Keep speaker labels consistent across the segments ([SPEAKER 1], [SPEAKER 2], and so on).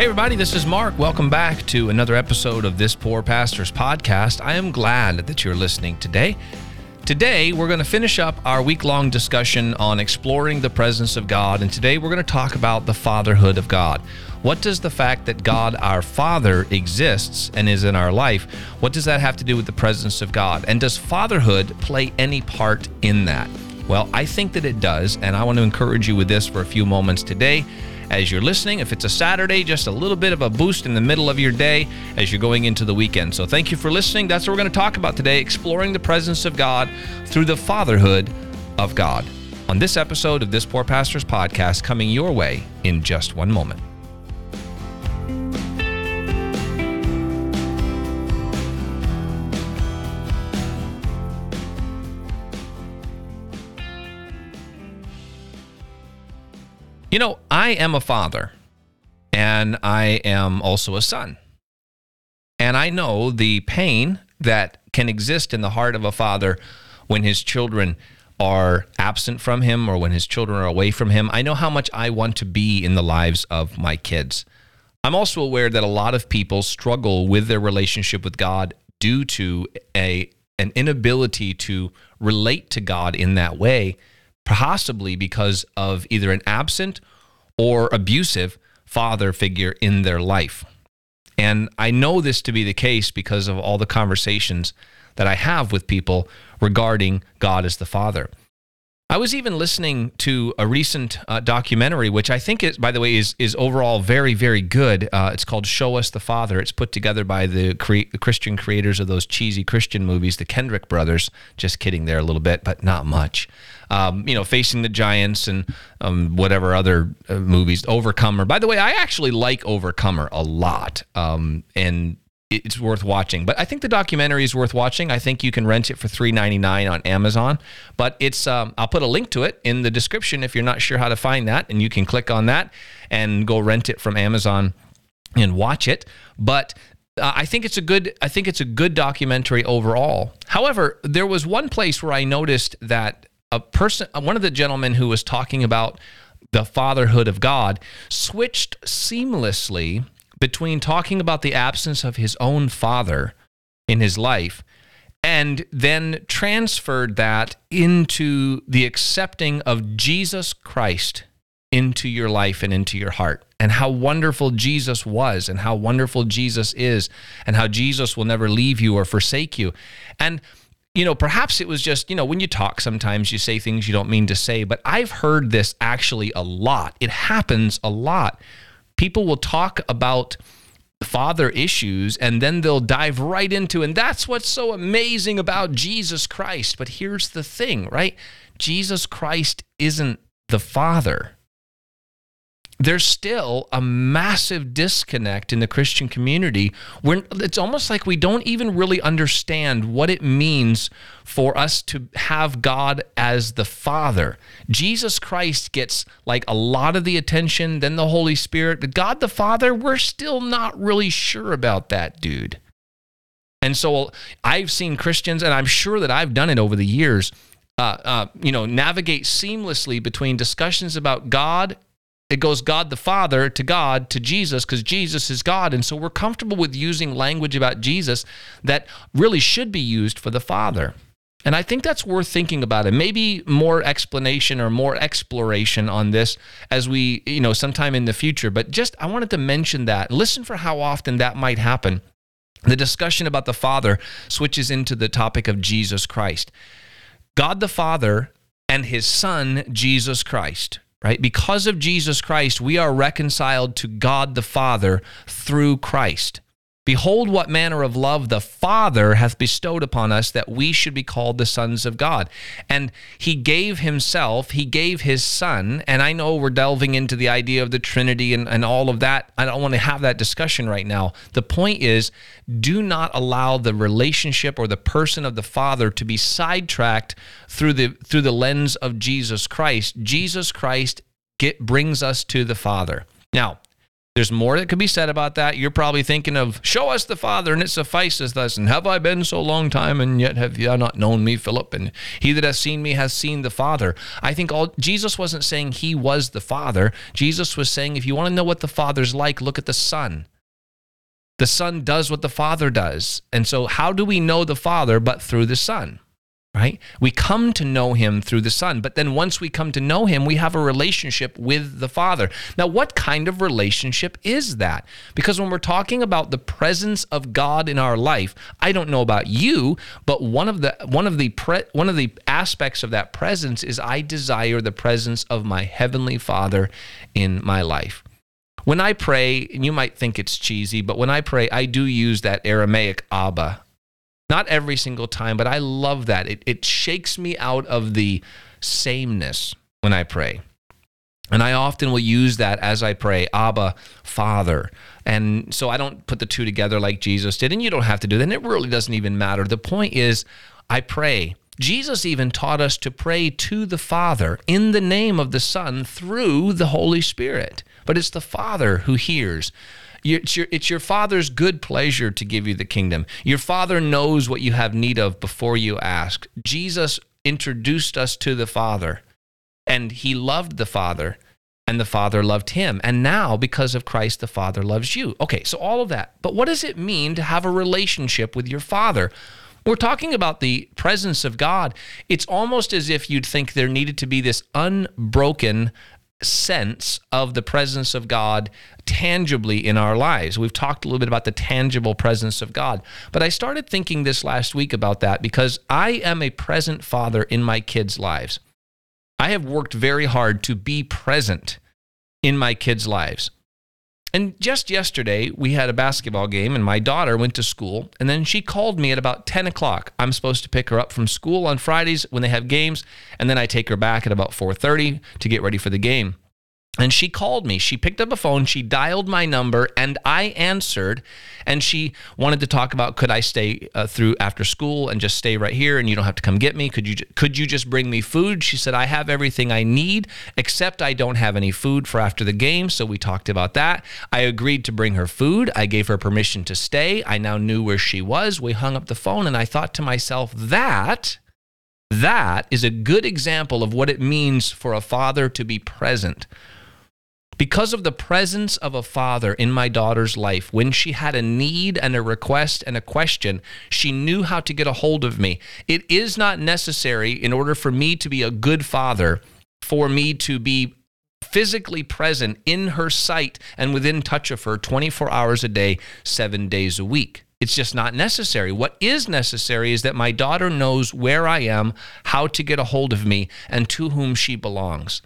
[SPEAKER 1] Hey, everybody, this is Mark. Welcome back to another episode of This Poor Pastor's Podcast. I am glad that you're listening today. Today, we're going to finish up our week long discussion on exploring the presence of God. And today, we're going to talk about the fatherhood of God. What does the fact that God, our Father, exists and is in our life, what does that have to do with the presence of God? And does fatherhood play any part in that? Well, I think that it does. And I want to encourage you with this for a few moments today as you're listening. If it's a Saturday, just a little bit of a boost in the middle of your day as you're going into the weekend. So thank you for listening. That's what we're going to talk about today exploring the presence of God through the fatherhood of God. On this episode of This Poor Pastor's Podcast, coming your way in just one moment. You know, I am a father and I am also a son. And I know the pain that can exist in the heart of a father when his children are absent from him or when his children are away from him. I know how much I want to be in the lives of my kids. I'm also aware that a lot of people struggle with their relationship with God due to a an inability to relate to God in that way possibly because of either an absent or abusive father figure in their life. And I know this to be the case because of all the conversations that I have with people regarding God as the Father. I was even listening to a recent uh, documentary, which I think is, by the way, is is overall very, very good. Uh, it's called "Show Us the Father." It's put together by the, cre- Christian creators of those cheesy Christian movies, the Kendrick brothers. Just kidding there a little bit, but not much. Um, you know, facing the giants and um, whatever other uh, movies. Overcomer. By the way, I actually like Overcomer a lot, um, and it's worth watching. But I think the documentary is worth watching. I think you can rent it for $3.99 on Amazon. But it's um, I'll put a link to it in the description if you're not sure how to find that, and you can click on that and go rent it from Amazon and watch it. But uh, I think it's a good I think it's a good documentary overall. However, there was one place where I noticed that a person one of the gentlemen who was talking about the fatherhood of God switched seamlessly between talking about the absence of his own father in his life and then transferred that into the accepting of Jesus Christ into your life and into your heart and how wonderful Jesus was and how wonderful Jesus is and how Jesus will never leave you or forsake you. And you know, perhaps it was just, you know, when you talk sometimes you say things you don't mean to say, but I've heard this actually a lot. It happens a lot people will talk about father issues and then they'll dive right into and that's what's so amazing about Jesus Christ. But here's the thing right? Jesus Christ isn't the father there's still a massive disconnect in the Christian community where it's almost like we don't even really understand what it means for us to have God as the Father. Jesus Christ gets like a lot of the attention, then the Holy Spirit. But God the Father, we're still not really sure about that, dude. And so I've seen Christians, and I'm sure that I've done it over the years. Uh, uh, you know, navigate seamlessly between discussions about God it goes God the Father to God to Jesus because Jesus is God. And so we're comfortable with using language about Jesus that really should be used for the Father. And I think that's worth thinking about it. Maybe more explanation or more exploration on this as we, you know, sometime in the future. But just, I wanted to mention that. Listen for how often that might happen. The discussion about the Father switches into the topic of Jesus Christ. God the Father and his Son, Jesus Christ right? Because of Jesus Christ, we are reconciled to God the Father through Christ. Behold, what manner of love the Father hath bestowed upon us that we should be called the sons of God. And He gave Himself, He gave His Son. And I know we're delving into the idea of the Trinity and, and all of that. I don't want to have that discussion right now. The point is do not allow the relationship or the person of the Father to be sidetracked through the, through the lens of Jesus Christ. Jesus Christ get, brings us to the Father. Now, There's more that could be said about that. You're probably thinking of, show us the Father, and it suffices us. And have I been so long time, and yet have you not known me, Philip? And he that has seen me has seen the Father. I think all Jesus wasn't saying he was the Father. Jesus was saying, if you want to know what the Father's like, look at the Son. The Son does what the Father does. And so, how do we know the Father but through the Son? Right? We come to know him through the Son, but then once we come to know him, we have a relationship with the Father. Now, what kind of relationship is that? Because when we're talking about the presence of God in our life, I don't know about you, but one of the one of the pre, one of the aspects of that presence is I desire the presence of my heavenly Father in my life. When I pray, and you might think it's cheesy, but when I pray, I do use that Aramaic Abba. Not every single time, but I love that. It, it shakes me out of the sameness when I pray. And I often will use that as I pray, Abba, Father. And so I don't put the two together like Jesus did. And you don't have to do that. And it really doesn't even matter. The point is, I pray. Jesus even taught us to pray to the Father in the name of the Son through the Holy Spirit but it's the Father who hears. It's your, it's your Father's good pleasure to give you the kingdom. Your Father knows what you have need of before you ask. Jesus introduced us to the Father, and he loved the Father, and the Father loved him. And now, because of Christ, the Father loves you. Okay, so all of that. But what does it mean to have a relationship with your Father? We're talking about the presence of God. It's almost as if you'd think there needed to be this unbroken sense of the presence of God tangibly in our lives. We've talked a little bit about the tangible presence of God, but I started thinking this last week about that because I am a present father in my kids' lives. I have worked very hard to be present in my kids' lives. And just yesterday, we had a basketball game, and my daughter went to school. And then she called me at about 10 o'clock. I'm supposed to pick her up from school on Fridays when they have games, and then I take her back at about 4:30 to get ready for the game. And she called me. She picked up a phone, she dialed my number, and I answered. And she wanted to talk about could I stay uh, through after school and just stay right here, and you don't have to come get me. Could you could you just bring me food? She said I have everything I need, except I don't have any food for after the game. So we talked about that. I agreed to bring her food. I gave her permission to stay. I now knew where she was. We hung up the phone, and I thought to myself that. That is a good example of what it means for a father to be present because of the presence of a father in my daughter's life, when she had a need and a request and a question, she knew how to get a hold of me. It is not necessary in order for me to be a good father for me to be physically present in her sight and within touch of her 24 hours a day, seven days a week. It's just not necessary. What is necessary is that my daughter knows where I am, how to get a hold of me, and to whom she belongs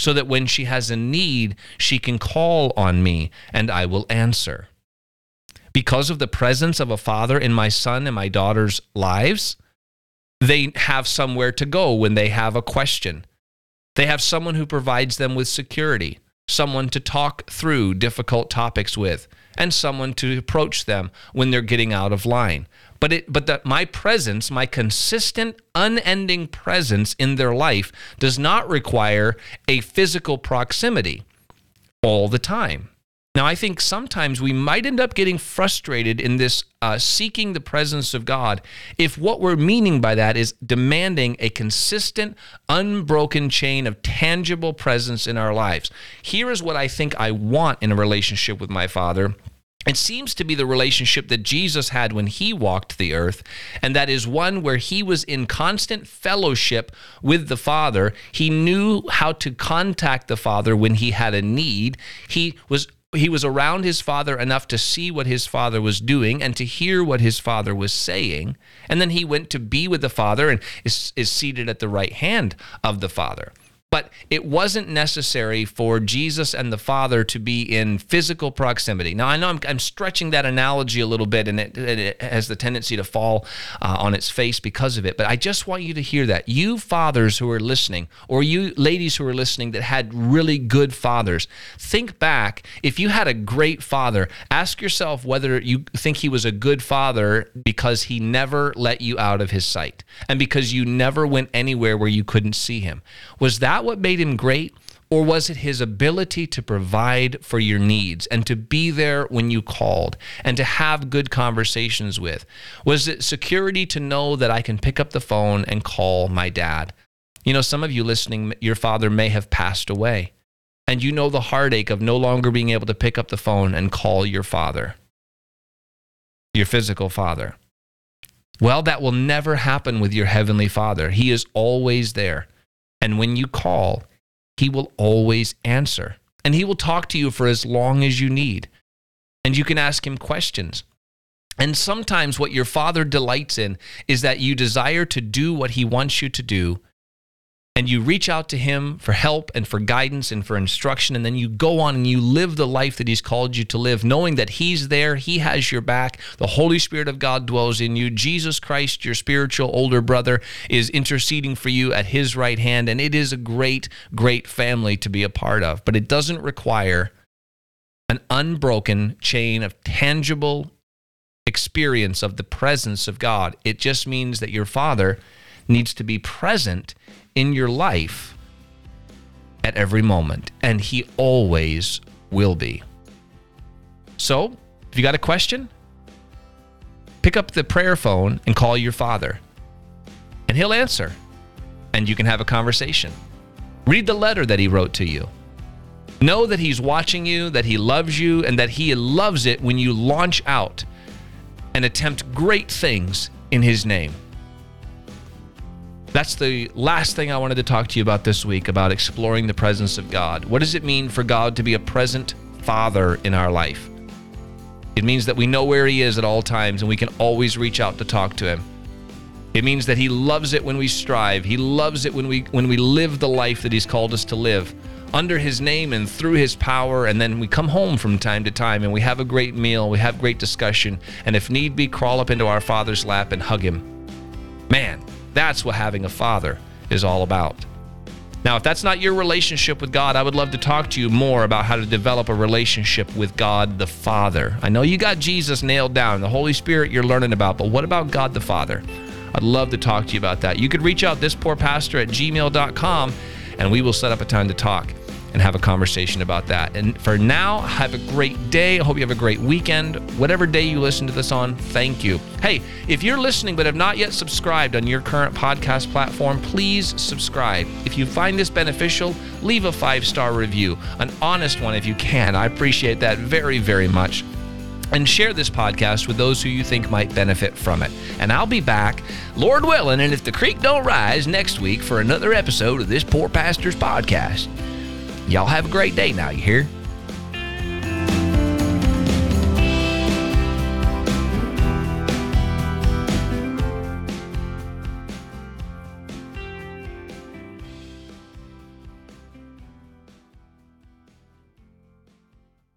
[SPEAKER 1] so that when she has a need, she can call on me and I will answer. Because of the presence of a father in my son and my daughter's lives, they have somewhere to go when they have a question. They have someone who provides them with security, someone to talk through difficult topics with, and someone to approach them when they're getting out of line but it but that my presence my consistent unending presence in their life does not require a physical proximity all the time. Now i think sometimes we might end up getting frustrated in this uh, seeking the presence of god if what we're meaning by that is demanding a consistent unbroken chain of tangible presence in our lives. Here is what i think i want in a relationship with my father it seems to be the relationship that Jesus had when he walked the earth, and that is one where he was in constant fellowship with the Father. He knew how to contact the Father when he had a need. He was he was around his father enough to see what his father was doing and to hear what his father was saying. And then he went to be with the father and is, is seated at the right hand of the father. But it wasn't necessary for Jesus and the Father to be in physical proximity. Now, I know I'm, I'm stretching that analogy a little bit, and it, it has the tendency to fall uh, on its face because of it. But I just want you to hear that. You fathers who are listening, or you ladies who are listening that had really good fathers, think back. If you had a great father, ask yourself whether you think he was a good father because he never let you out of his sight and because you never went anywhere where you couldn't see him. Was that that what made him great? Or was it his ability to provide for your needs and to be there when you called and to have good conversations with? Was it security to know that I can pick up the phone and call my dad? You know, some of you listening, your father may have passed away, and you know the heartache of no longer being able to pick up the phone and call your father, your physical father. Well, that will never happen with your heavenly father. He is always there. And when you call, he will always answer. And He will talk to you for as long as you need. And you can ask Him questions. And sometimes what your Father delights in is that you desire to do what He wants you to do and you reach out to him for help and for guidance and for instruction and then you go on and you live the life that he's called you to live knowing that he's there he has your back the holy spirit of god dwells in you jesus christ your spiritual older brother is interceding for you at his right hand and it is a great great family to be a part of. But it doesn't require an unbroken chain of tangible experience of the presence of god. It just means that your father needs to be present in your life at every moment, and He always will be. So, if you got a question, pick up the prayer phone and call your Father, and He'll answer, and you can have a conversation. Read the letter that He wrote to you. Know that He's watching you, that He loves you, and that He loves it when you launch out and attempt great things in His name. That's the last thing I wanted to talk to you about this week about exploring the presence of God. What does it mean for God to be a present Father in our life? It means that we know where He is at all times and we can always reach out to talk to Him. It means that He loves it when we strive. He loves it when we when we live the life that He's called us to live under His name and through His power. And then we come home from time to time and we have a great meal, we have great discussion, and if need be, crawl up into our Father's lap and hug Him. Man, that's what having a father is all about. Now, if that's not your relationship with God, I would love to talk to you more about how to develop a relationship with God the Father. I know you got Jesus nailed down, the Holy Spirit you're learning about, but what about God the Father? I'd love to talk to you about that. You could reach out this poor pastor at gmail.com and we will set up a time to talk and have a conversation about that. And for now, have a great day. I hope you have a great weekend. Whatever day you listen to this on, thank you. Hey, if you're listening but have not yet subscribed on your current podcast platform, please subscribe. If you find this beneficial, leave a five star review, an honest one if you can. I appreciate that very, very much and share this podcast with those who you think might benefit from it. And I'll be back, Lord willing, and if the creek don't rise next week for another episode of this Poor Pastor's Podcast. Y'all have a great day now, you hear?